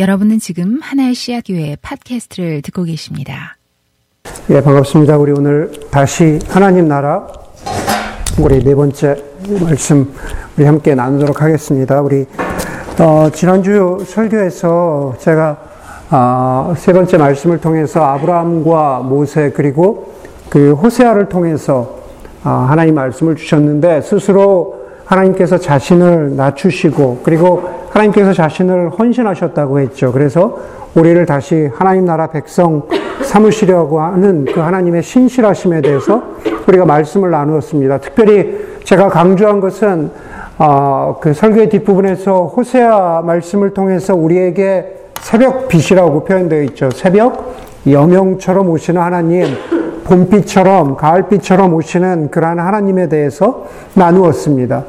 여러분은 지금 하나의 씨앗 교회 팟캐스트를 듣고 계십니다. 예, 반갑습니다. 우리 오늘 다시 하나님 나라 우리 네 번째 말씀 우리 함께 나누도록 하겠습니다. 우리 어, 지난주 설교에서 제가 어, 세 번째 말씀을 통해서 아브라함과 모세 그리고 그 호세아를 통해서 어, 하나님 말씀을 주셨는데 스스로 하나님께서 자신을 낮추시고 그리고 하나님께서 자신을 헌신하셨다고 했죠. 그래서 우리를 다시 하나님 나라 백성 삼으시려고 하는 그 하나님의 신실하심에 대해서 우리가 말씀을 나누었습니다. 특별히 제가 강조한 것은 어, 그 설교의 뒷부분에서 호세아 말씀을 통해서 우리에게 새벽 빛이라고 표현되어 있죠. 새벽 여명처럼 오시는 하나님, 봄빛처럼 가을빛처럼 오시는 그러한 하나님에 대해서 나누었습니다.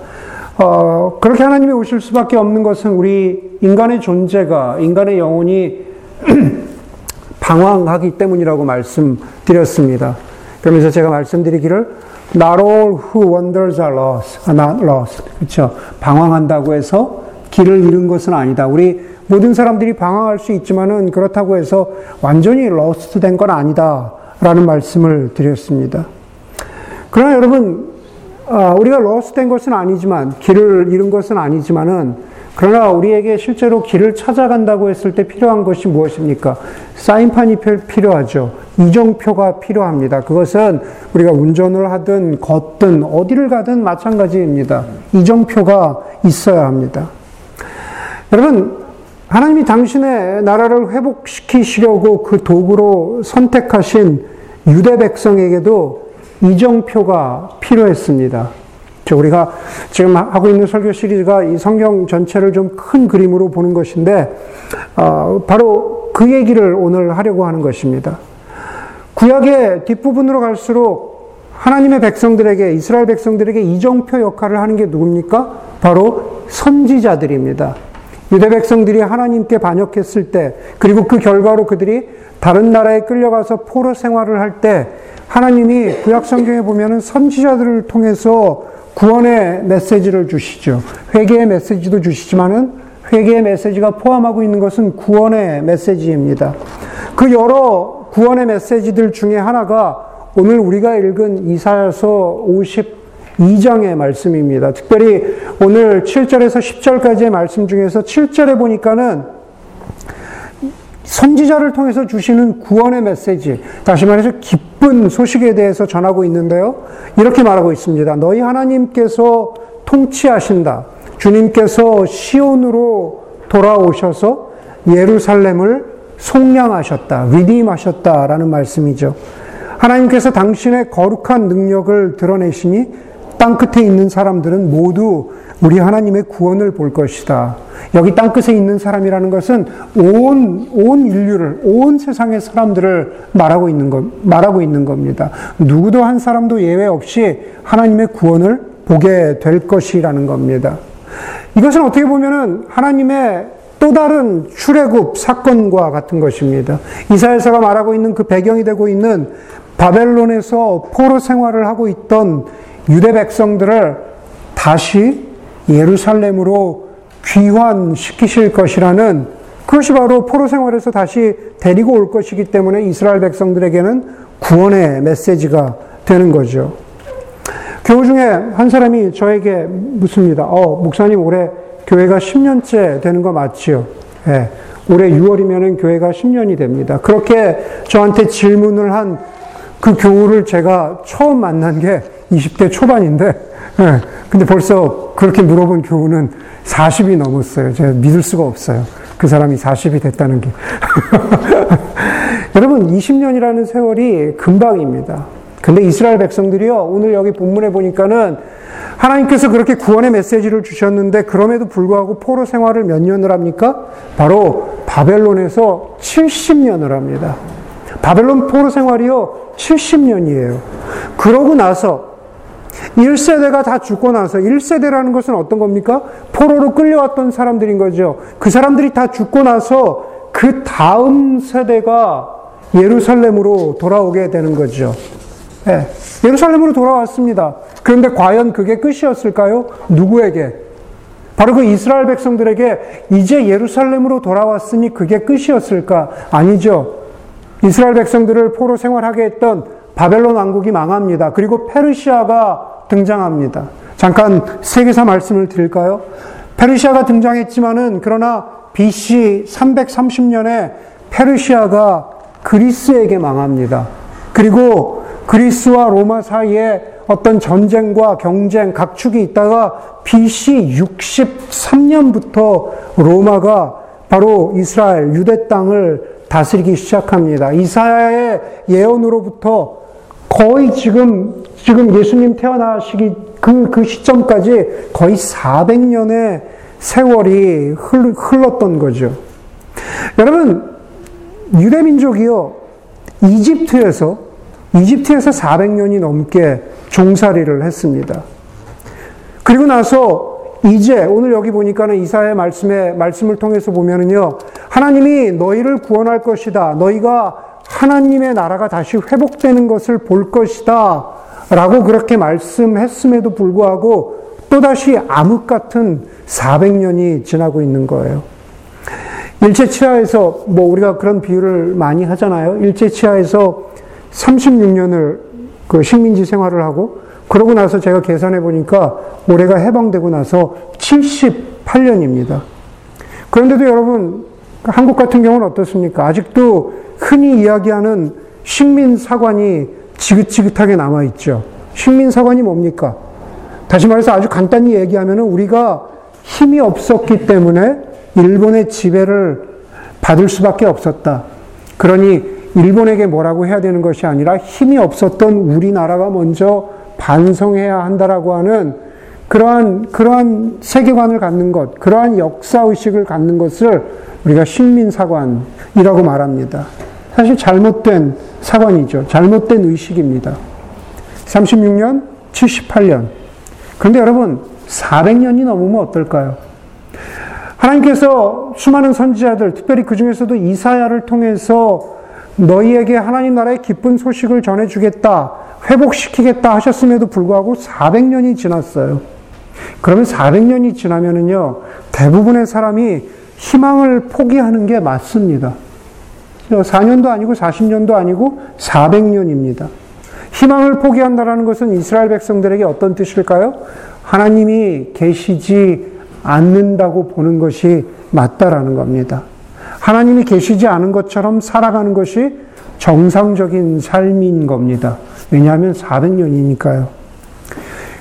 어, 그렇게 하나님이 오실 수밖에 없는 것은 우리 인간의 존재가, 인간의 영혼이 방황하기 때문이라고 말씀드렸습니다. 그러면서 제가 말씀드리기를 Not all who wanders are lost, are not lost. 그렇죠? 방황한다고 해서 길을 잃은 것은 아니다. 우리 모든 사람들이 방황할 수 있지만은 그렇다고 해서 완전히 lost 된건 아니다. 라는 말씀을 드렸습니다. 그러나 여러분, 아, 우리가 로스된 것은 아니지만 길을 잃은 것은 아니지만은 그러나 우리에게 실제로 길을 찾아간다고 했을 때 필요한 것이 무엇입니까? 사인판이 필요하죠. 이정표가 필요합니다. 그것은 우리가 운전을 하든 걷든 어디를 가든 마찬가지입니다. 이정표가 있어야 합니다. 여러분, 하나님이 당신의 나라를 회복시키시려고 그 도구로 선택하신 유대 백성에게도 이정표가 필요했습니다. 우리가 지금 하고 있는 설교 시리즈가 이 성경 전체를 좀 큰 그림으로 보는 것인데, 어, 바로 그 얘기를 오늘 하려고 하는 것입니다. 구약의 뒷부분으로 갈수록 하나님의 백성들에게, 이스라엘 백성들에게 이정표 역할을 하는 게 누굽니까? 바로 선지자들입니다. 유대 백성들이 하나님께 반역했을 때, 그리고 그 결과로 그들이 다른 나라에 끌려가서 포로 생활을 할 때, 하나님이 구약 성경에 보면은 선지자들을 통해서 구원의 메시지를 주시죠. 회개의 메시지도 주시지만은 회개의 메시지가 포함하고 있는 것은 구원의 메시지입니다. 그 여러 구원의 메시지들 중에 하나가 오늘 우리가 읽은 이사야서 52장의 말씀입니다. 특별히 오늘 7절에서 10절까지의 말씀 중에서 7절에 보니까는 선지자를 통해서 주시는 구원의 메시지, 다시 말해서 기쁜 소식에 대해서 전하고 있는데요. 이렇게 말하고 있습니다. 너희 하나님께서 통치하신다. 주님께서 시온으로 돌아오셔서 예루살렘을 속량하셨다. 리딤하셨다라는 말씀이죠. 하나님께서 당신의 거룩한 능력을 드러내시니 땅 끝에 있는 사람들은 모두 우리 하나님의 구원을 볼 것이다. 여기 땅 끝에 있는 사람이라는 것은 온, 온 인류를, 온 세상의 사람들을 말하고 있는 것, 말하고 있는 겁니다. 누구도 한 사람도 예외 없이 하나님의 구원을 보게 될 것이라는 겁니다. 이것은 어떻게 보면은 하나님의 또 다른 출애굽 사건과 같은 것입니다. 이사야서가 말하고 있는 그 배경이 되고 있는 바벨론에서 포로 생활을 하고 있던 유대 백성들을 다시 예루살렘으로 귀환시키실 것이라는 그것이 바로 포로 생활에서 다시 데리고 올 것이기 때문에 이스라엘 백성들에게는 구원의 메시지가 되는 거죠. 교우 중에 한 사람이 저에게 묻습니다. 어, 목사님 올해 교회가 10년째 되는 거 맞지요? 예. 올해 6월이면 교회가 10년이 됩니다. 그렇게 저한테 질문을 한 그 교우를 제가 처음 만난 게 20대 초반인데, 예. 근데 벌써 그렇게 물어본 교우는 40이 넘었어요. 제가 믿을 수가 없어요. 그 사람이 40이 됐다는 게. 여러분, 20년이라는 세월이 금방입니다. 근데 이스라엘 백성들이요, 오늘 여기 본문에 보니까는 하나님께서 그렇게 구원의 메시지를 주셨는데, 그럼에도 불구하고 포로 생활을 몇 년을 합니까? 바로 바벨론에서 70년을 합니다. 바벨론 포로 생활이요, 70년이에요. 그러고 나서 1세대가 다 죽고 나서 1세대라는 것은 어떤 겁니까? 포로로 끌려왔던 사람들인 거죠. 그 사람들이 다 죽고 나서 그 다음 세대가 예루살렘으로 돌아오게 되는 거죠. 네, 예루살렘으로 돌아왔습니다. 그런데 과연 그게 끝이었을까요? 누구에게? 바로 그 이스라엘 백성들에게 이제 예루살렘으로 돌아왔으니 그게 끝이었을까? 아니죠. 이스라엘 백성들을 포로 생활하게 했던 바벨론 왕국이 망합니다. 그리고 페르시아가 등장합니다. 잠깐 세계사 말씀을 드릴까요? 페르시아가 등장했지만은 그러나 BC 330년에 페르시아가 그리스에게 망합니다. 그리고 그리스와 로마 사이에 어떤 전쟁과 경쟁, 각축이 있다가 BC 63년부터 로마가 바로 이스라엘, 유대 땅을 다스리기 시작합니다. 이사야의 예언으로부터 거의 지금, 지금 예수님 태어나시기 그, 그 시점까지 거의 400년의 세월이 흘렀던 거죠. 여러분, 유대민족이요, 이집트에서, 이집트에서 400년이 넘게 종살이를 했습니다. 그리고 나서 이제 오늘 여기 보니까는 이사의 말씀에 말씀을 통해서 보면은요. 하나님이 너희를 구원할 것이다. 너희가 하나님의 나라가 다시 회복되는 것을 볼 것이다. 라고 그렇게 말씀했음에도 불구하고 또다시 암흑 같은 400년이 지나고 있는 거예요. 일제 치하에서 뭐 우리가 그런 비유를 많이 하잖아요. 일제 치하에서 36년을 그 식민지 생활을 하고 그러고 나서 제가 계산해 보니까 올해가 해방되고 나서 78년입니다. 그런데도 여러분 한국 같은 경우는 어떻습니까? 아직도 흔히 이야기하는 식민사관이 지긋지긋하게 남아있죠. 식민사관이 뭡니까? 다시 말해서 아주 간단히 얘기하면 우리가 힘이 없었기 때문에 일본의 지배를 받을 수밖에 없었다. 그러니 일본에게 뭐라고 해야 되는 것이 아니라 힘이 없었던 우리나라가 먼저 반성해야 한다라고 하는 그러한, 그러한 세계관을 갖는 것, 그러한 역사의식을 갖는 것을 우리가 식민사관이라고 말합니다. 사실 잘못된 사관이죠. 잘못된 의식입니다. 36년, 78년. 그런데 여러분, 400년이 넘으면 어떨까요? 하나님께서 수많은 선지자들, 특별히 그 중에서도 이사야를 통해서 너희에게 하나님 나라의 기쁜 소식을 전해주겠다. 회복시키겠다 하셨음에도 불구하고 400년이 지났어요. 그러면 400년이 지나면은요, 대부분의 사람이 희망을 포기하는 게 맞습니다. 4년도 아니고 40년도 아니고 400년입니다. 희망을 포기한다라는 것은 이스라엘 백성들에게 어떤 뜻일까요? 하나님이 계시지 않는다고 보는 것이 맞다라는 겁니다. 하나님이 계시지 않은 것처럼 살아가는 것이 정상적인 삶인 겁니다. 왜냐하면 400년이니까요.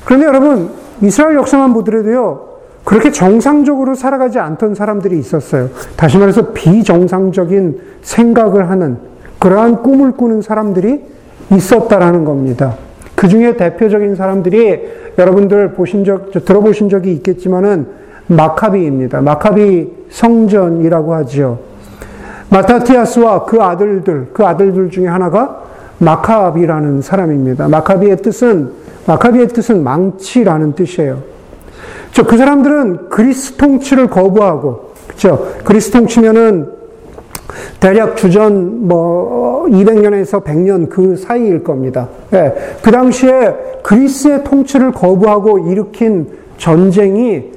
그런데 여러분, 이스라엘 역사만 보더라도요, 그렇게 정상적으로 살아가지 않던 사람들이 있었어요. 다시 말해서 비정상적인 생각을 하는 그러한 꿈을 꾸는 사람들이 있었다라는 겁니다. 그 중에 대표적인 사람들이 여러분들 보신 적, 들어보신 적이 있겠지만은 마카비입니다. 마카비 성전이라고 하지요. 마타티아스와 그 아들들, 그 아들들 중에 하나가 마카비라는 사람입니다. 마카비의 뜻은 마카비의 뜻은 망치라는 뜻이에요. 그 사람들은 그리스 통치를 거부하고 그죠? 그리스 통치면은 대략 주전 뭐 200년에서 100년 그 사이일 겁니다. 예, 그 당시에 그리스의 통치를 거부하고 일으킨 전쟁이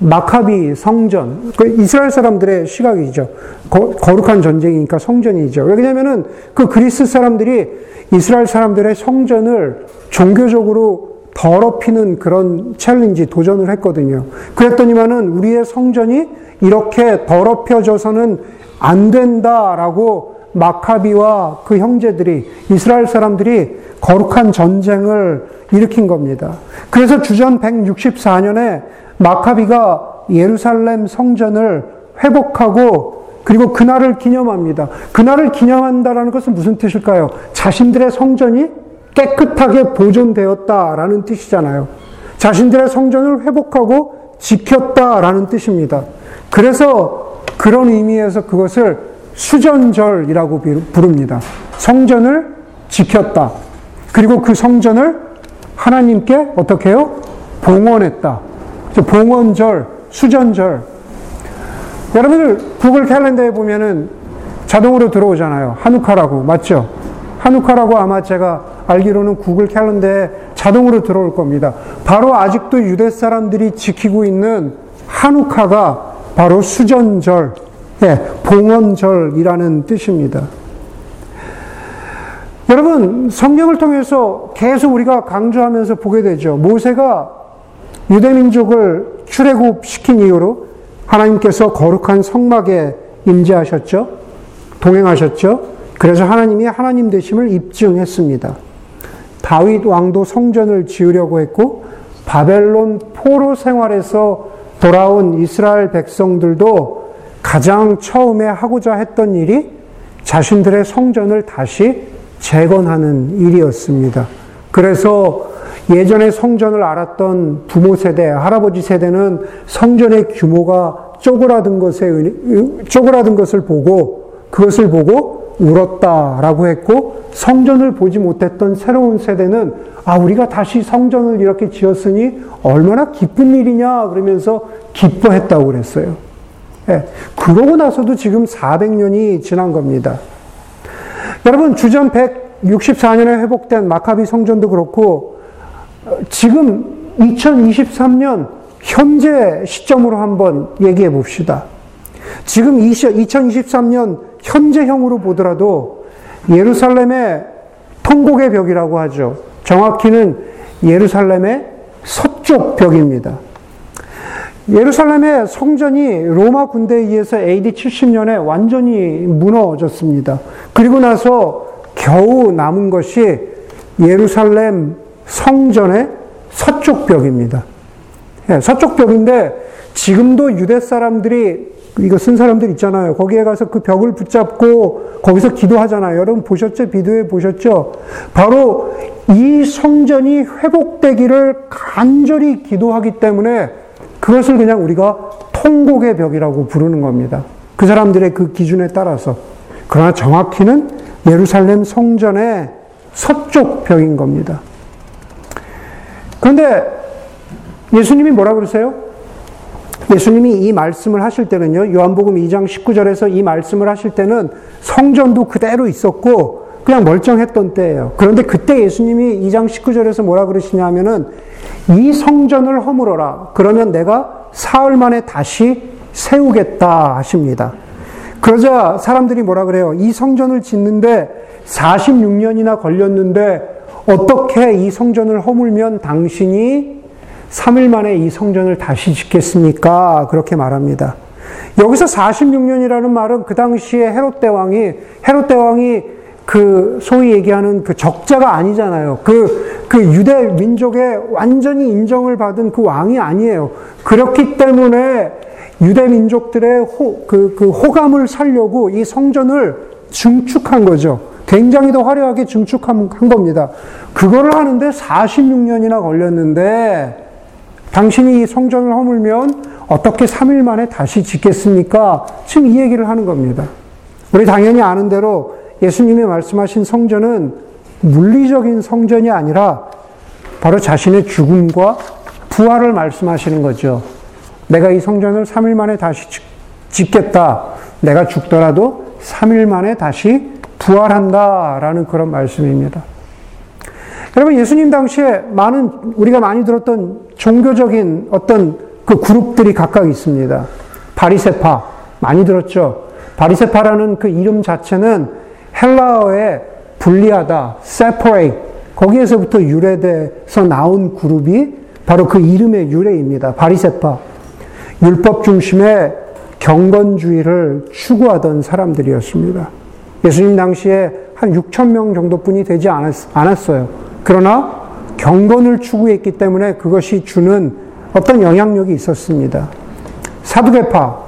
마카비 성전, 그 이스라엘 사람들의 시각이죠. 거, 룩한 전쟁이니까 성전이죠. 왜냐면은 그 그리스 사람들이 이스라엘 사람들의 성전을 종교적으로 더럽히는 그런 challenge, 도전을 했거든요. 그랬더니만은 우리의 성전이 이렇게 더럽혀져서는 안 된다라고 마카비와 그 형제들이, 이스라엘 사람들이 거룩한 전쟁을 일으킨 겁니다. 그래서 주전 164년에 마카비가 예루살렘 성전을 회복하고 그리고 그날을 기념합니다. 그날을 기념한다라는 것은 무슨 뜻일까요? 자신들의 성전이 깨끗하게 보존되었다라는 뜻이잖아요. 자신들의 성전을 회복하고 지켰다라는 뜻입니다. 그래서 그런 의미에서 그것을 수전절이라고 부릅니다. 성전을 지켰다. 그리고 그 성전을 하나님께 어떻게 해요? 봉헌했다. 봉헌절, 수전절. 여러분들 구글 캘린더에 보면은 자동으로 들어오잖아요. 한우카라고. 맞죠? 한우카라고 아마 제가 알기로는 구글 캘린더에 자동으로 들어올 겁니다. 바로 아직도 유대 사람들이 지키고 있는 한우카가 바로 수전절, 예, 봉헌절이라는 뜻입니다. 여러분, 성경을 통해서 계속 우리가 강조하면서 보게 되죠. 모세가 유대 민족을 출애굽시킨 이후로 하나님께서 거룩한 성막에 임재하셨죠. 동행하셨죠. 그래서 하나님이 하나님 되심을 입증했습니다. 다윗 왕도 성전을 지으려고 했고 바벨론 포로 생활에서 돌아온 이스라엘 백성들도 가장 처음에 하고자 했던 일이 자신들의 성전을 다시 재건하는 일이었습니다. 그래서 예전에 성전을 알았던 부모 세대, 할아버지 세대는 성전의 규모가 쪼그라든 것에, 쪼그라든 것을 보고, 그것을 보고 울었다라고 했고, 성전을 보지 못했던 새로운 세대는, 아, 우리가 다시 성전을 이렇게 지었으니 얼마나 기쁜 일이냐, 그러면서 기뻐했다고 그랬어요. 예, 그러고 나서도 지금 400년이 지난 겁니다. 여러분, 주전 164년에 회복된 마카비 성전도 그렇고, 지금 2023년 현재 시점으로 한번 얘기해 봅시다. 지금 2023년 현재형으로 보더라도 예루살렘의 통곡의 벽이라고 하죠. 정확히는 예루살렘의 서쪽 벽입니다. 예루살렘의 성전이 로마 군대에 의해서 AD 70년에 완전히 무너졌습니다. 그리고 나서 겨우 남은 것이 예루살렘 성전의 서쪽 벽입니다. 예, 서쪽 벽인데 지금도 유대 사람들이 이거 쓴 사람들 있잖아요. 거기에 가서 그 벽을 붙잡고 거기서 기도하잖아요. 여러분 보셨죠? 비디오에 보셨죠? 바로 이 성전이 회복되기를 간절히 기도하기 때문에 그것을 그냥 우리가 통곡의 벽이라고 부르는 겁니다. 그 사람들의 그 기준에 따라서. 그러나 정확히는 예루살렘 성전의 서쪽 벽인 겁니다. 그런데 예수님이 뭐라 그러세요? 예수님이 이 말씀을 하실 때는요, 요한복음 2장 19절에서 이 말씀을 하실 때는 성전도 그대로 있었고, 그냥 멀쩡했던 때예요. 그런데 그때 예수님이 2장 19절에서 뭐라 그러시냐면은, 이 성전을 허물어라. 그러면 내가 사흘 만에 다시 세우겠다 하십니다. 그러자 사람들이 뭐라 그래요? 이 성전을 짓는데 46년이나 걸렸는데, 어떻게 이 성전을 허물면 당신이 3일 만에 이 성전을 다시 짓겠습니까? 그렇게 말합니다. 여기서 46년이라는 말은 그 당시에 헤롯 대왕이 헤롯 대왕이 그 소위 얘기하는 그 적자가 아니잖아요. 그, 그 유대 민족의 완전히 인정을 받은 그 왕이 아니에요. 그렇기 때문에 유대 민족들의 호, 그, 그 호감을 살려고 이 성전을 증축한 거죠. 굉장히 더 화려하게 증축한 겁니다. 그거를 하는데 46년이나 걸렸는데 당신이 이 성전을 허물면 어떻게 3일 만에 다시 짓겠습니까? 지금 이 얘기를 하는 겁니다. 우리 당연히 아는 대로 예수님이 말씀하신 성전은 물리적인 성전이 아니라 바로 자신의 죽음과 부활을 말씀하시는 거죠. 내가 이 성전을 3일 만에 다시 짓겠다. 내가 죽더라도 3일 만에 다시 부활한다 라는 그런 말씀입니다. 여러분, 예수님 당시에 많은, 우리가 많이 들었던 종교적인 어떤 그 그룹들이 각각 있습니다. 바리세파, 많이 들었죠? 바리세파라는 그 이름 자체는 헬라어의 분리하다, separate, 거기에서부터 유래돼서 나온 그룹이 바로 그 이름의 유래입니다. 바리세파. 율법 중심의 경건주의를 추구하던 사람들이었습니다. 예수님 당시에 한 6천 명 정도뿐이 되지 않았, 어요 그러나 경건을 추구했기 때문에 그것이 주는 어떤 영향력이 있었습니다. 사두개파,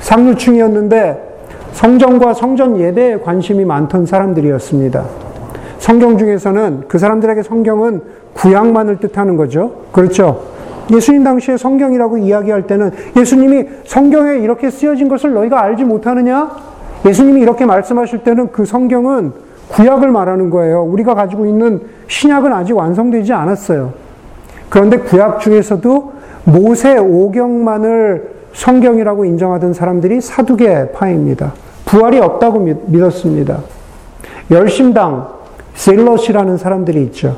상류층이었는데 성전과 성전 예배에 관심이 많던 사람들이었습니다. 성경 중에서는 그 사람들에게 성경은 구약만을 뜻하는 거죠. 그렇죠. 예수님 당시에 성경이라고 이야기할 때는 예수님이 성경에 이렇게 쓰여진 것을 너희가 알지 못하느냐? 예수님이 이렇게 말씀하실 때는 그 성경은 구약을 말하는 거예요. 우리가 가지고 있는 신약은 아직 완성되지 않았어요. 그런데 구약 중에서도 모세 오경만을 성경이라고 인정하던 사람들이 사두개 파입니다. 부활이 없다고 믿었습니다. 열심당, 셀럿이라는 사람들이 있죠.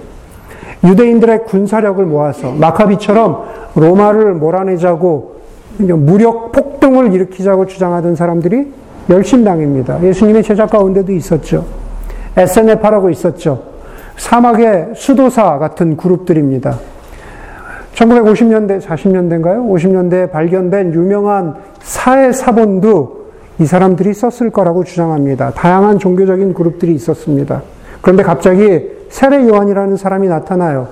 유대인들의 군사력을 모아서 마카비처럼 로마를 몰아내자고 무력 폭동을 일으키자고 주장하던 사람들이 열심당입니다. 예수님의 제자 가운데도 있었죠. SNF라고 있었죠. 사막의 수도사 같은 그룹들입니다. 1950년대, 40년대인가요? 50년대에 발견된 유명한 사회 사본도 이 사람들이 썼을 거라고 주장합니다. 다양한 종교적인 그룹들이 있었습니다. 그런데 갑자기 세례 요한이라는 사람이 나타나요.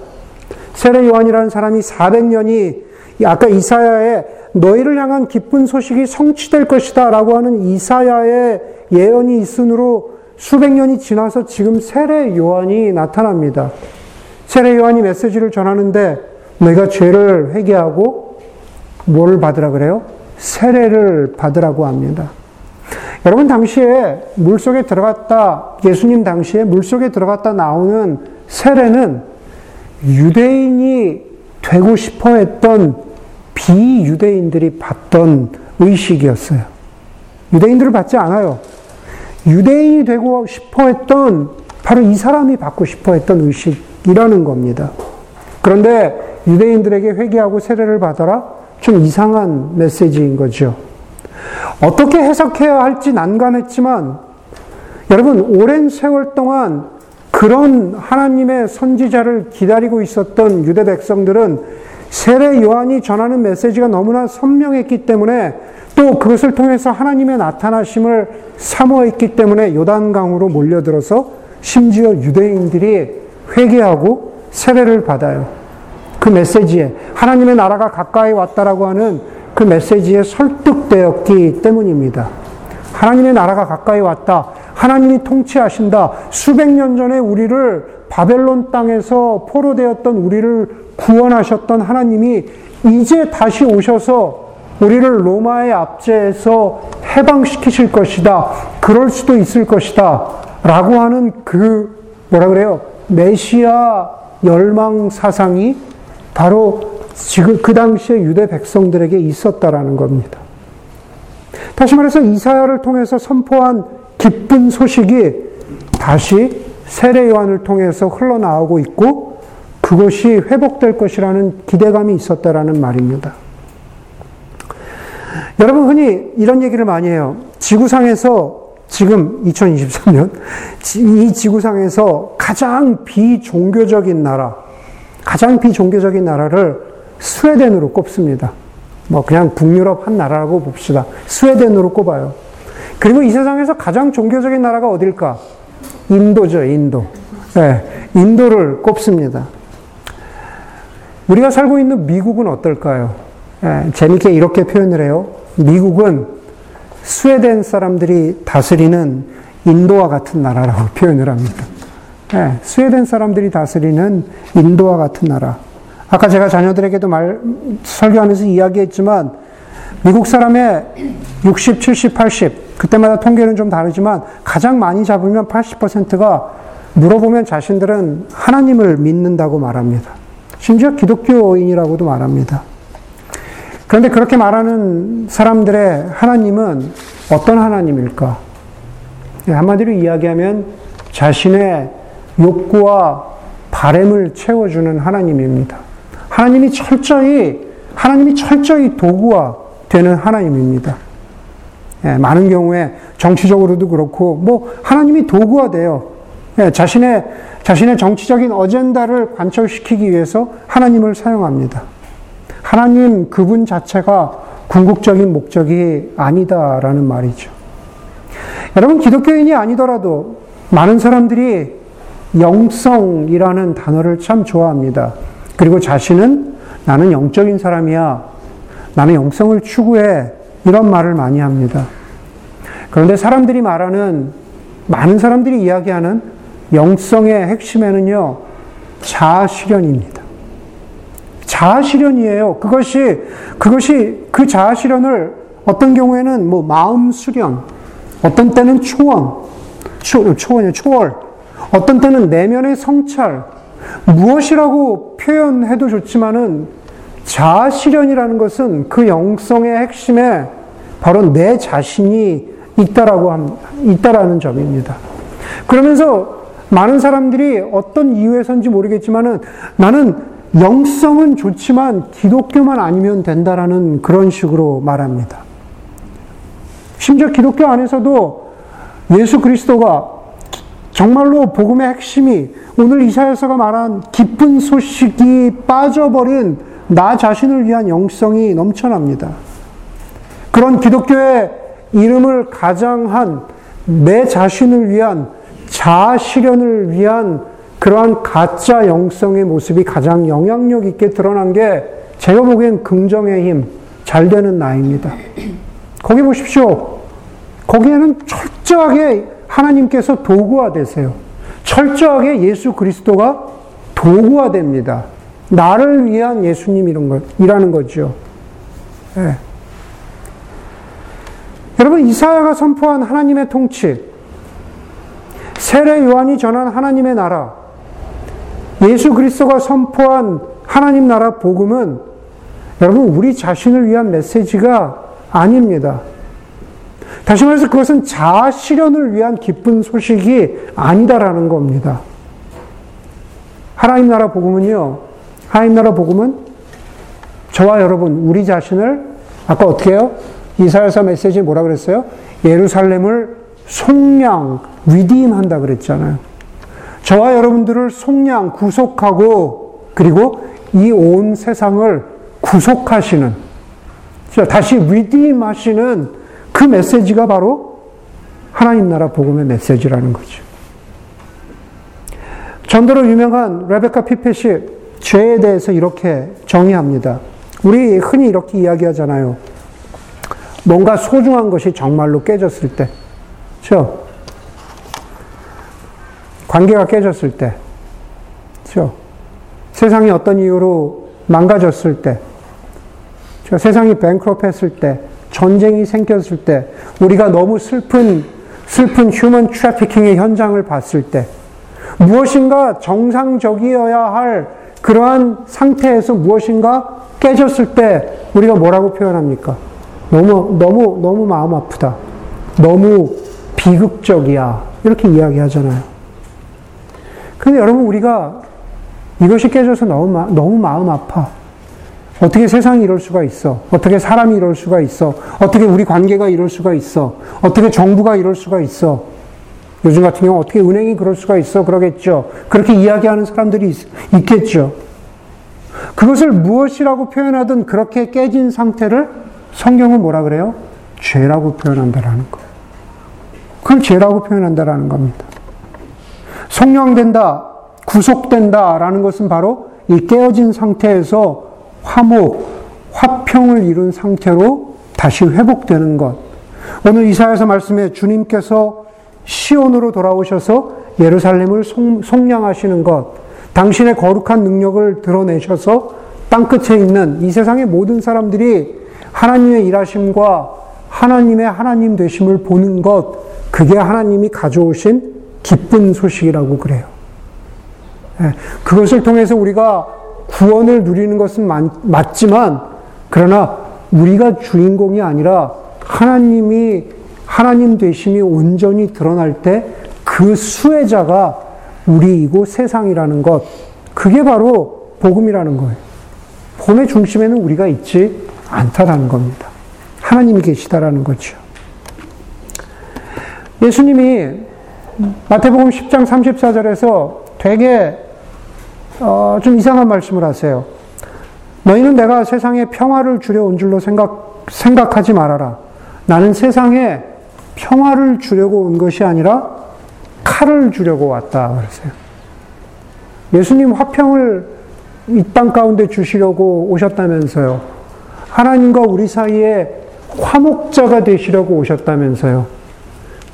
세례 요한이라는 사람이 400년이 아까 이사야의 너희를 향한 기쁜 소식이 성취될 것이다 라고 하는 이사야의 예언이 있으므로 수백 년이 지나서 지금 세례 요한이 나타납니다. 세례 요한이 메시지를 전하는데 너희가 죄를 회개하고 뭘 받으라 그래요? 세례를 받으라고 합니다. 여러분 당시에 물속에 들어갔다 예수님 당시에 물속에 들어갔다 나오는 세례는 유대인이 되고 싶어 했던 비유대인들이 받던 의식이었어요. 유대인들을 받지 않아요. 유대인이 되고 싶어 했던 바로 이 사람이 받고 싶어 했던 의식이라는 겁니다. 그런데 유대인들에게 회개하고 세례를 받아라? 좀 이상한 메시지인 거죠. 어떻게 해석해야 할지 난감했지만 여러분 오랜 세월 동안 그런 하나님의 선지자를 기다리고 있었던 유대 백성들은 세례 요한이 전하는 메시지가 너무나 선명했기 때문에 또 그것을 통해서 하나님의 나타나심을 사모했기 때문에 요단강으로 몰려들어서 심지어 유대인들이 회개하고 세례를 받아요. 그 메시지에 하나님의 나라가 가까이 왔다라고 하는 그 메시지에 설득되었기 때문입니다. 하나님의 나라가 가까이 왔다. 하나님이 통치하신다. 수백 년 전에 우리를 바벨론 땅에서 포로되었던 우리를 구원하셨던 하나님이 이제 다시 오셔서 우리를 로마의 압제에서 해방시키실 것이다. 그럴 수도 있을 것이다. 라고 하는 그, 뭐라 그래요? 메시아 열망 사상이 바로 지금 그 당시에 유대 백성들에게 있었다라는 겁니다. 다시 말해서 이사야를 통해서 선포한 기쁜 소식이 다시 세례 요한을 통해서 흘러나오고 있고 그것이 회복될 것이라는 기대감이 있었다라는 말입니다. 여러분 흔히 이런 얘기를 많이 해요. 지구상에서 지금 2023년 이 지구상에서 가장 비종교적인 나라, 가장 비종교적인 나라를 스웨덴으로 꼽습니다. 뭐 그냥 북유럽 한 나라라고 봅시다. 스웨덴으로 꼽아요. 그리고 이 세상에서 가장 종교적인 나라가 어딜까? 인도죠, 인도. 네, 인도를 꼽습니다. 우리가 살고 있는 미국은 어떨까요? 네, 재밌게 이렇게 표현을 해요. 미국은 스웨덴 사람들이 다스리는 인도와 같은 나라라고 표현을 합니다. 네, 스웨덴 사람들이 다스리는 인도와 같은 나라. 아까 제가 자녀들에게도 말, 설교하면서 이야기했지만, 미국 사람의 60, 70, 80, 그때마다 통계는 좀 다르지만, 가장 많이 잡으면 80%가 물어보면 자신들은 하나님을 믿는다고 말합니다. 심지어 기독교인이라고도 말합니다. 그런데 그렇게 말하는 사람들의 하나님은 어떤 하나님일까? 예, 한마디로 이야기하면 자신의 욕구와 바램을 채워주는 하나님입니다. 하나님이 철저히 하나님이 철저히 도구화 되는 하나님입니다. 예, 많은 경우에 정치적으로도 그렇고 뭐 하나님이 도구화돼요. 예, 자신의 자신의 정치적인 어젠다를 관철시키기 위해서 하나님을 사용합니다. 하나님 그분 자체가 궁극적인 목적이 아니다라는 말이죠. 여러분 기독교인이 아니더라도 많은 사람들이 영성이라는 단어를 참 좋아합니다. 그리고 자신은 나는 영적인 사람이야. 나는 영성을 추구해. 이런 말을 많이 합니다. 그런데 사람들이 말하는, 많은 사람들이 이야기하는 영성의 핵심에는요, 자아실현입니다. 자아실현이에요. 그것이, 그것이 그 자아실현을 어떤 경우에는 뭐 마음 수련, 어떤 때는 초원, 초, 초원이 초월, 어떤 때는 내면의 성찰, 무엇이라고 표현해도 좋지만은 자아 실현이라는 것은 그 영성의 핵심에 바로 내 자신이 있다라고 함, 있다라는 점입니다. 그러면서 많은 사람들이 어떤 이유에서인지 모르겠지만은 나는 영성은 좋지만 기독교만 아니면 된다라는 그런 식으로 말합니다. 심지어 기독교 안에서도 예수 그리스도가 정말로 복음의 핵심이 오늘 이사야서가 말한 기쁜 소식이 빠져버린 나 자신을 위한 영성이 넘쳐납니다. 그런 기독교의 이름을 가장한 내 자신을 위한 자아 실현을 위한 그러한 가짜 영성의 모습이 가장 영향력 있게 드러난 게 제가 보기엔 긍정의 힘, 잘 되는 나입니다. 거기 보십시오. 거기에는 철저하게 하나님께서 도구화 되세요. 철저하게 예수 그리스도가 도구화 됩니다. 나를 위한 예수님 이런 거, 이라는 거죠. 네. 여러분, 이사야가 선포한 하나님의 통치, 세례 요한이 전한 하나님의 나라, 예수 그리스도가 선포한 하나님 나라 복음은 여러분, 우리 자신을 위한 메시지가 아닙니다. 다시 말해서 그것은 자아 실현을 위한 기쁜 소식이 아니다라는 겁니다. 하나님 나라 복음은요, 하나님 나라 복음은 저와 여러분, 우리 자신을 아까 어떻게 해요? 이사야서 메시지 뭐라 그랬어요? 예루살렘을 속량, 위임한다 그랬잖아요. 저와 여러분들을 속량, 구속하고 그리고 이 온 세상을 구속하시는 다시 위임하시는 그 메시지가 바로 하나님 나라 복음의 메시지라는 거죠. 전도로 유명한 레베카 피펫이 죄에 대해서 이렇게 정의합니다. 우리 흔히 이렇게 이야기하잖아요. 뭔가 소중한 것이 정말로 깨졌을 때, 그렇죠? 관계가 깨졌을 때, 그렇죠? 세상이 어떤 이유로 망가졌을 때, 그렇죠? 세상이 뱅크롭했을 때, 전쟁이 생겼을 때, 우리가 너무 슬픈, 슬픈 휴먼 트래피킹의 현장을 봤을 때, 무엇인가 정상적이어야 할 그러한 상태에서 무엇인가 깨졌을 때, 우리가 뭐라고 표현합니까? 너무, 너무, 너무 마음 아프다. 너무 비극적이야. 이렇게 이야기하잖아요. 근데 여러분, 우리가 이것이 깨져서 너무, 너무 마음 아파. 어떻게 세상이 이럴 수가 있어? 어떻게 사람이 이럴 수가 있어? 어떻게 우리 관계가 이럴 수가 있어? 어떻게 정부가 이럴 수가 있어? 요즘 같은 경우 어떻게 은행이 그럴 수가 있어? 그러겠죠. 그렇게 이야기하는 사람들이 있, 겠죠 그것을 무엇이라고 표현하든 그렇게 깨진 상태를 성경은 뭐라 그래요? 죄라고 표현한다라는 거. 그걸 죄라고 표현한다라는 겁니다. 성령된다, 구속된다라는 것은 바로 이 깨어진 상태에서 화목, 화평을 이룬 상태로 다시 회복되는 것. 오늘 이사야서 말씀에 주님께서 시온으로 돌아오셔서 예루살렘을 속량하시는 것, 당신의 거룩한 능력을 드러내셔서 땅끝에 있는 이 세상의 모든 사람들이 하나님의 일하심과 하나님의 하나님 되심을 보는 것, 그게 하나님이 가져오신 기쁜 소식이라고 그래요. 예, 그것을 통해서 우리가 구원을 누리는 것은 맞지만, 그러나 우리가 주인공이 아니라 하나님이, 하나님 되심이 온전히 드러날 때 그 수혜자가 우리이고 세상이라는 것, 그게 바로 복음이라는 거예요. 복음의 중심에는 우리가 있지 않다라는 겁니다. 하나님이 계시다라는 거죠. 예수님이 마태복음 10장 34절에서 되게 어, 좀 이상한 말씀을 하세요. 너희는 내가 세상에 평화를 주려 온 줄로 생각, 생각하지 말아라. 나는 세상에 평화를 주려고 온 것이 아니라 칼을 주려고 왔다. 그러세요. 예수님 화평을 이 땅 가운데 주시려고 오셨다면서요. 하나님과 우리 사이에 화목자가 되시려고 오셨다면서요.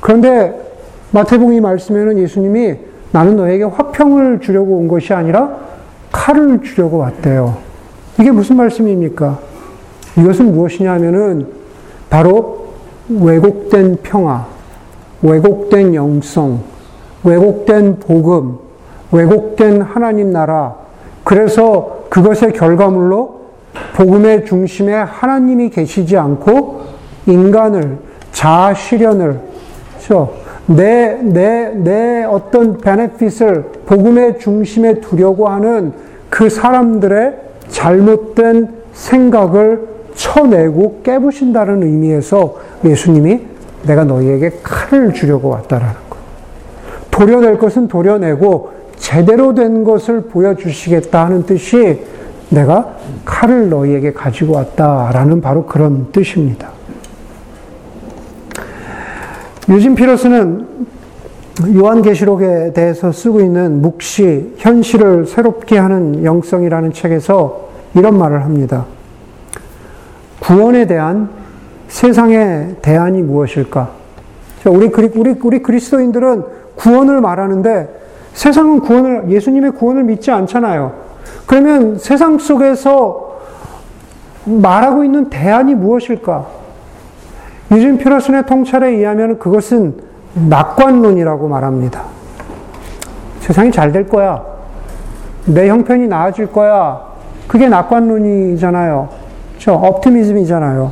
그런데 마태복음 이 말씀에는 예수님이 나는 너에게 화평을 주려고 온 것이 아니라 칼을 주려고 왔대요. 이게 무슨 말씀입니까? 이것은 무엇이냐 하면은 바로 왜곡된 평화, 왜곡된 영성, 왜곡된 복음, 왜곡된 하나님 나라, 그래서 그것의 결과물로 복음의 중심에 하나님이 계시지 않고 인간을 자아 실현을 그렇죠? 내, 내, 내 어떤 베네핏을 복음의 중심에 두려고 하는 그 사람들의 잘못된 생각을 쳐내고 깨부신다는 의미에서 예수님이 내가 너희에게 칼을 주려고 왔다라는 거. 도려낼 것은 도려내고 제대로 된 것을 보여주시겠다 하는 뜻이 내가 칼을 너희에게 가지고 왔다라는 바로 그런 뜻입니다. 유진 피러스는 요한계시록에 대해서 쓰고 있는 묵시, 현실을 새롭게 하는 영성이라는 책에서 이런 말을 합니다. 구원에 대한 세상의 대안이 무엇일까? 우리, 우리, 우리 그리스도인들은 구원을 말하는데 세상은 구원을, 예수님의 구원을 믿지 않잖아요. 그러면 세상 속에서 말하고 있는 대안이 무엇일까? 유진 피러슨의 통찰에 의하면 그것은 낙관론이라고 말합니다. 세상이 잘 될 거야. 내 형편이 나아질 거야. 그게 낙관론이잖아요. 저 업티미즘이잖아요.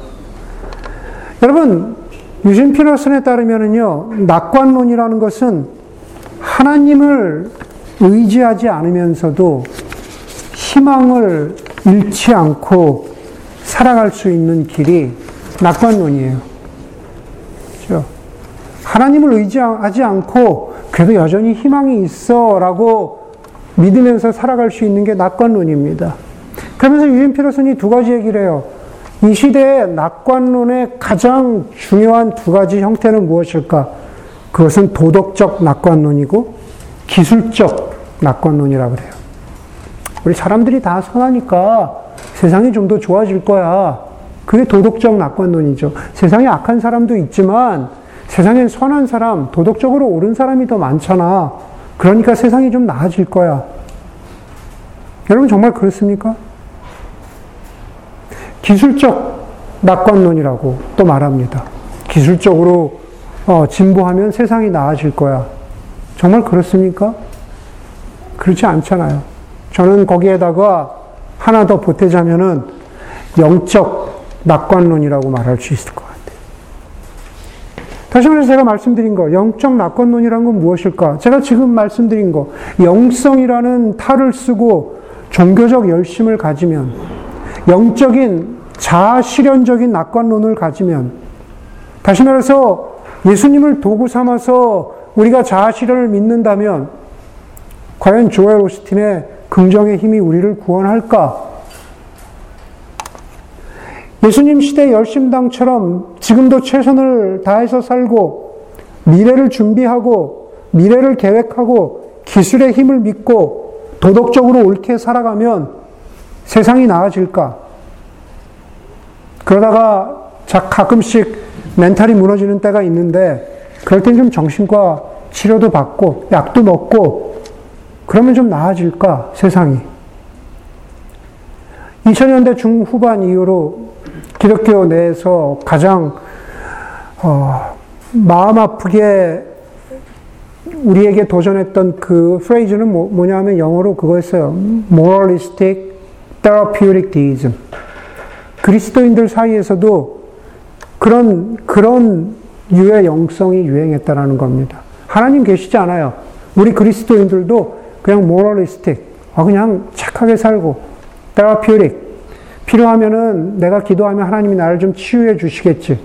여러분, 유진 피러슨에 따르면요, 낙관론이라는 것은 하나님을 의지하지 않으면서도 희망을 잃지 않고 살아갈 수 있는 길이 낙관론이에요. 그렇죠? 하나님을 의지하지 않고 그래도 여전히 희망이 있어라고 믿으면서 살아갈 수 있는 게 낙관론입니다. 그러면서 유인 피로슨이 두 가지 얘기를 해요. 이 시대의 낙관론의 가장 중요한 두 가지 형태는 무엇일까? 그것은 도덕적 낙관론이고 기술적 낙관론이라고 그래요. 우리 사람들이 다 선하니까 세상이 좀 더 좋아질 거야. 그게 도덕적 낙관론이죠. 세상에 악한 사람도 있지만 세상엔 선한 사람, 도덕적으로 옳은 사람이 더 많잖아. 그러니까 세상이 좀 나아질 거야. 여러분 정말 그렇습니까? 기술적 낙관론이라고 또 말합니다. 기술적으로 어, 진보하면 세상이 나아질 거야. 정말 그렇습니까? 그렇지 않잖아요. 저는 거기에다가 하나 더 보태자면은 영적 낙관론이라고 말할 수 있을 것 같아요. 다시 말해서 제가 말씀드린 거, 영적 낙관론이란 건 무엇일까? 제가 지금 말씀드린 거, 영성이라는 탈을 쓰고 종교적 열심을 가지면, 영적인 자아 실현적인 낙관론을 가지면, 다시 말해서 예수님을 도구 삼아서 우리가 자아 실현을 믿는다면 과연 조엘 오스틴의 긍정의 힘이 우리를 구원할까? 예수님 시대 열심당처럼 지금도 최선을 다해서 살고 미래를 준비하고 미래를 계획하고 기술의 힘을 믿고 도덕적으로 옳게 살아가면 세상이 나아질까? 그러다가 가끔씩 멘탈이 무너지는 때가 있는데 그럴 땐 좀 정신과 치료도 받고 약도 먹고 그러면 좀 나아질까 세상이 2000년대 중후반 이후로 기독교 내에서 가장 어, 마음 아프게 우리에게 도전했던 그 프레이즈는 뭐, 뭐냐면 영어로 그거였어요. moralistic therapeutic deism. 그리스도인들 사이에서도 그런, 그런 유의 영성이 유행했다라는 겁니다. 하나님 계시지 않아요. 우리 그리스도인들도 그냥 모럴리스틱, 아, 그냥 착하게 살고, 테라피우릭, 필요하면은 내가 기도하면 하나님이 나를 좀 치유해 주시겠지.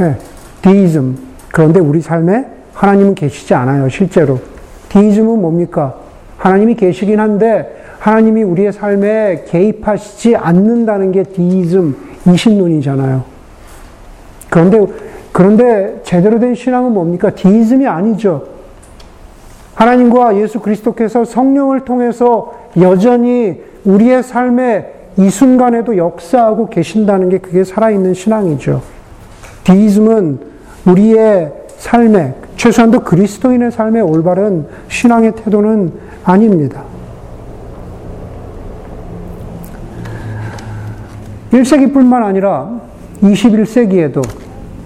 예, 디이즘. 그런데 우리 삶에 하나님은 계시지 않아요, 실제로. 디이즘은 뭡니까? 하나님이 계시긴 한데, 하나님이 우리의 삶에 개입하시지 않는다는 게 디이즘, 이신론이잖아요. 그런데, 그런데 제대로 된 신앙은 뭡니까? 디이즘이 아니죠. 하나님과 예수 그리스도께서 성령을 통해서 여전히 우리의 삶에 이 순간에도 역사하고 계신다는 게 그게 살아있는 신앙이죠. 디이즘은 우리의 삶에, 최소한도 그리스도인의 삶에 올바른 신앙의 태도는 아닙니다. 1세기뿐만 아니라 21세기에도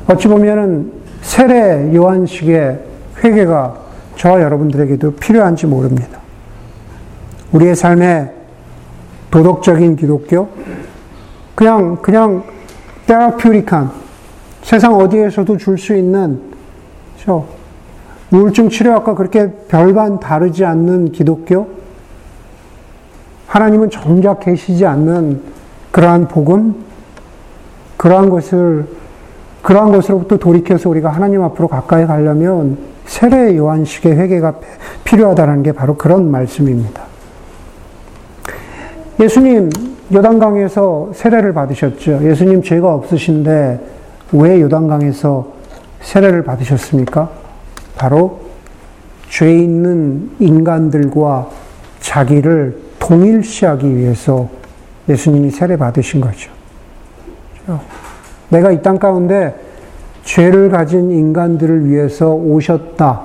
어찌 보면은 세례 요한식의 회개가 저와 여러분들에게도 필요한지 모릅니다. 우리의 삶에 도덕적인 기독교, 그냥, 그냥 테라퓨리칸, 세상 어디에서도 줄 수 있는, 저, 우울증 치료학과 그렇게 별반 다르지 않는 기독교, 하나님은 정작 계시지 않는 그러한 복음, 그러한 것을, 그러한 것으로부터 돌이켜서 우리가 하나님 앞으로 가까이 가려면 세례 요한식의 회개가 필요하다는 게 바로 그런 말씀입니다. 예수님 요단강에서 세례를 받으셨죠. 예수님 죄가 없으신데 왜 요단강에서 세례를 받으셨습니까? 바로 죄 있는 인간들과 자기를 동일시하기 위해서 예수님이 세례 받으신 거죠. 내가 이 땅 가운데 죄를 가진 인간들을 위해서 오셨다.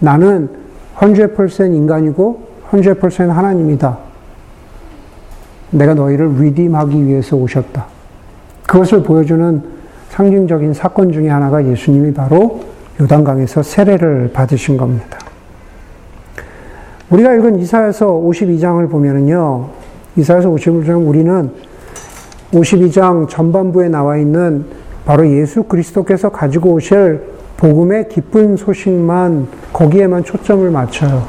나는 100% 인간이고 100% 하나님이다. 내가 너희를 리딤하기 위해서 오셨다. 그것을 보여주는 상징적인 사건 중에 하나가 예수님이 바로 요단강에서 세례를 받으신 겁니다. 우리가 읽은 이사에서 52장을 보면은요, 이사에서 52장 우리는 52장 전반부에 나와 있는 바로 예수 그리스도께서 가지고 오실 복음의 기쁜 소식만 거기에만 초점을 맞춰요.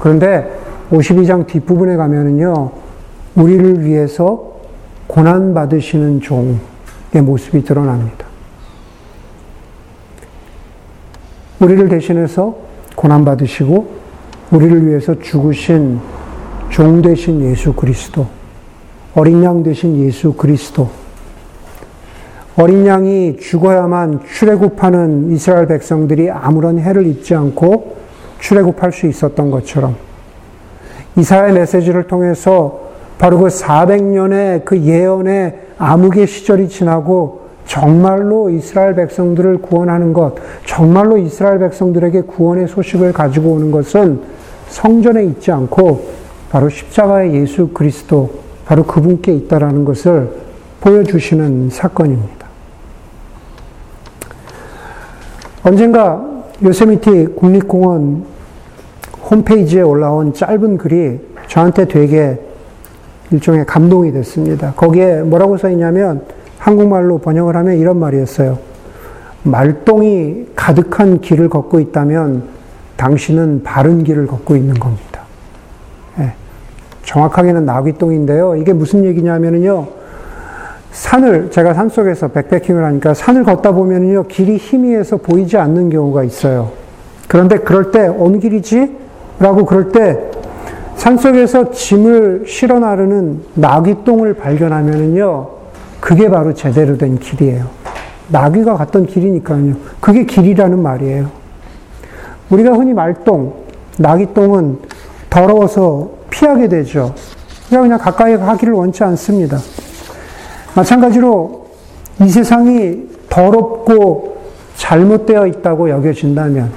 그런데 52장 뒷부분에 가면은요, 우리를 위해서 고난 받으시는 종의 모습이 드러납니다. 우리를 대신해서 고난 받으시고 우리를 위해서 죽으신 종 되신 예수 그리스도, 어린 양 되신 예수 그리스도, 어린 양이 죽어야만 출애굽하는 이스라엘 백성들이 아무런 해를 입지 않고 출애굽할 수 있었던 것처럼 이사의 메시지를 통해서 바로 그 400년의 그 예언의 암흑의 시절이 지나고 정말로 이스라엘 백성들을 구원하는 것, 정말로 이스라엘 백성들에게 구원의 소식을 가지고 오는 것은 성전에 있지 않고 바로 십자가의 예수 그리스도, 바로 그분께 있다라는 것을 보여주시는 사건입니다. 언젠가 요세미티 국립공원 홈페이지에 올라온 짧은 글이 저한테 되게 일종의 감동이 됐습니다. 거기에 뭐라고 써 있냐면 한국말로 번역을 하면 이런 말이었어요. 말똥이 가득한 길을 걷고 있다면 당신은 바른 길을 걷고 있는 겁니다. 네. 정확하게는 나귀똥인데요. 이게 무슨 얘기냐면요. 산을, 제가 산 속에서 백패킹을 하니까 산을 걷다 보면요. 길이 희미해서 보이지 않는 경우가 있어요. 그런데 그럴 때 어느 길이지? 라고 그럴 때 산 속에서 짐을 실어 나르는 나귀똥을 발견하면은요, 그게 바로 제대로 된 길이에요. 나귀가 갔던 길이니까요. 그게 길이라는 말이에요. 우리가 흔히 말똥, 나귀똥은 더러워서 피하게 되죠. 그냥 그냥 가까이 가기를 원치 않습니다. 마찬가지로 이 세상이 더럽고 잘못되어 있다고 여겨진다면,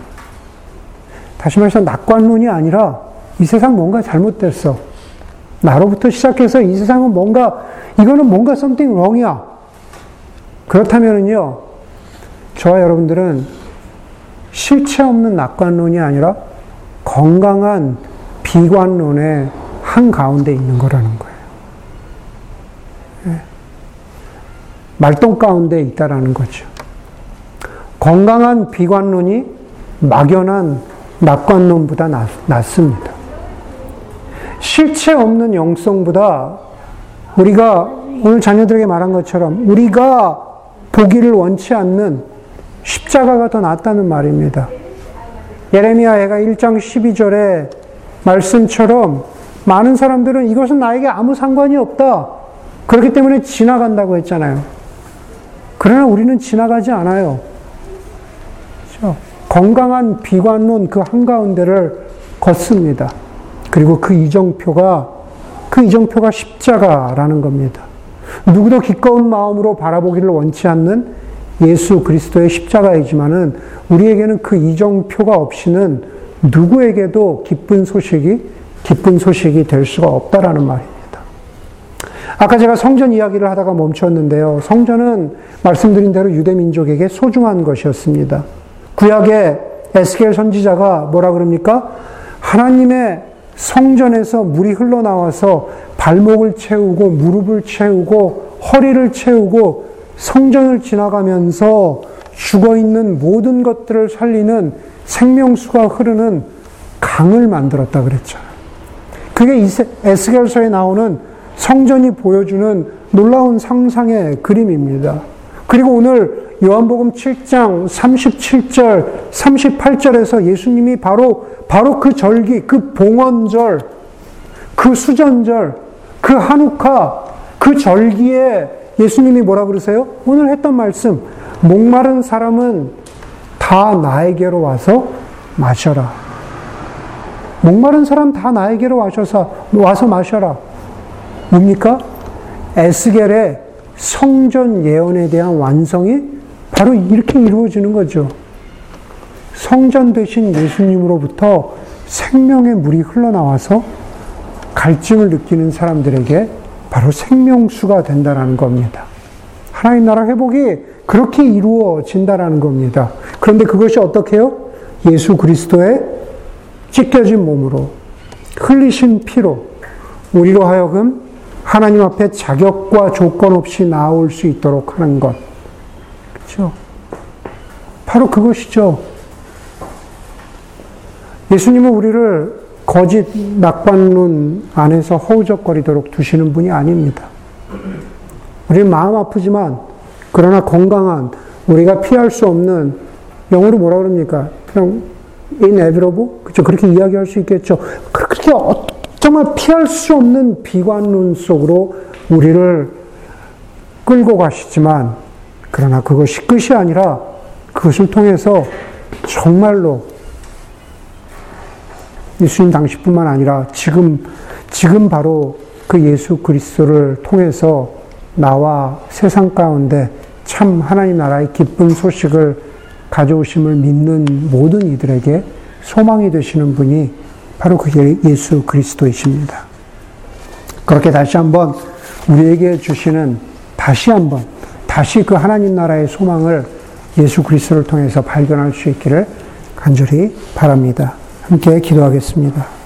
다시 말해서 낙관론이 아니라 이 세상 뭔가 잘못됐어. 나로부터 시작해서 이 세상은 뭔가, 이거는 뭔가 something wrong이야. 그렇다면요, 저와 여러분들은 실체 없는 낙관론이 아니라 건강한 비관론의 한가운데 있는 거라는 거예요. 예. 말똥 가운데 있다라는 거죠. 건강한 비관론이 막연한 낙관론보다 낫, 낫습니다. 실체 없는 영성보다 우리가 오늘 자녀들에게 말한 것처럼 우리가 보기를 원치 않는 십자가가 더 낫다는 말입니다. 예레미야가 1장 12절에 말씀처럼 많은 사람들은 이것은 나에게 아무 상관이 없다. 그렇기 때문에 지나간다고 했잖아요. 그러나 우리는 지나가지 않아요. 그렇죠? 건강한 비관론 그 한가운데를 걷습니다. 그리고 그 이정표가 그 이정표가 십자가라는 겁니다. 누구도 기꺼운 마음으로 바라보기를 원치 않는 예수 그리스도의 십자가이지만은 우리에게는 그 이정표가 없이는 누구에게도 기쁜 소식이 기쁜 소식이 될 수가 없다라는 말입니다. 아까 제가 성전 이야기를 하다가 멈췄는데요. 성전은 말씀드린 대로 유대 민족에게 소중한 것이었습니다. 구약의 에스겔 선지자가 뭐라 그럽니까? 하나님의 성전에서 물이 흘러나와서 발목을 채우고 무릎을 채우고 허리를 채우고 성전을 지나가면서 죽어 있는 모든 것들을 살리는 생명수가 흐르는 강을 만들었다 그랬잖아요. 그게 에스겔서에 나오는 성전이 보여주는 놀라운 상상의 그림입니다. 그리고 오늘 요한복음 7장 37절, 38절에서 예수님이 바로, 바로 그 절기, 그 봉헌절, 그 수전절, 그 한우카, 그 절기에 예수님이 뭐라 그러세요? 오늘 했던 말씀, 목마른 사람은 다 나에게로 와서 마셔라. 목마른 사람 다 나에게로 와셔서, 와서 마셔라. 뭡니까? 에스겔의 성전 예언에 대한 완성이 바로 이렇게 이루어지는 거죠. 성전 되신 예수님으로부터 생명의 물이 흘러나와서 갈증을 느끼는 사람들에게 바로 생명수가 된다라는 겁니다. 하나님 나라 회복이 그렇게 이루어진다라는 겁니다. 그런데 그것이 어떻게요? 예수 그리스도의 찢겨진 몸으로 흘리신 피로 우리로 하여금 하나님 앞에 자격과 조건 없이 나올 수 있도록 하는 것. 그렇죠? 바로 그것이죠. 예수님은 우리를 거짓 낙관론 안에서 허우적거리도록 두시는 분이 아닙니다. 우리는 마음 아프지만 그러나 건강한 우리가 피할 수 없는 영어로 뭐라 그럽니까? 그냥 inevitable 그렇죠 그렇게 이야기할 수 있겠죠. 그렇게 정말 피할 수 없는 비관론 속으로 우리를 끌고 가시지만 그러나 그것이 끝이 아니라 그것을 통해서 정말로 예수님 당시뿐만 아니라 지금 지금 바로 그 예수 그리스도를 통해서 나와 세상 가운데 참 하나님 나라의 기쁜 소식을 가져오심을 믿는 모든 이들에게 소망이 되시는 분이 바로 그게 예수 그리스도이십니다. 그렇게 다시 한번 우리에게 주시는 다시 한번 다시 그 하나님 나라의 소망을 예수 그리스도를 통해서 발견할 수 있기를 간절히 바랍니다. 함께 기도하겠습니다.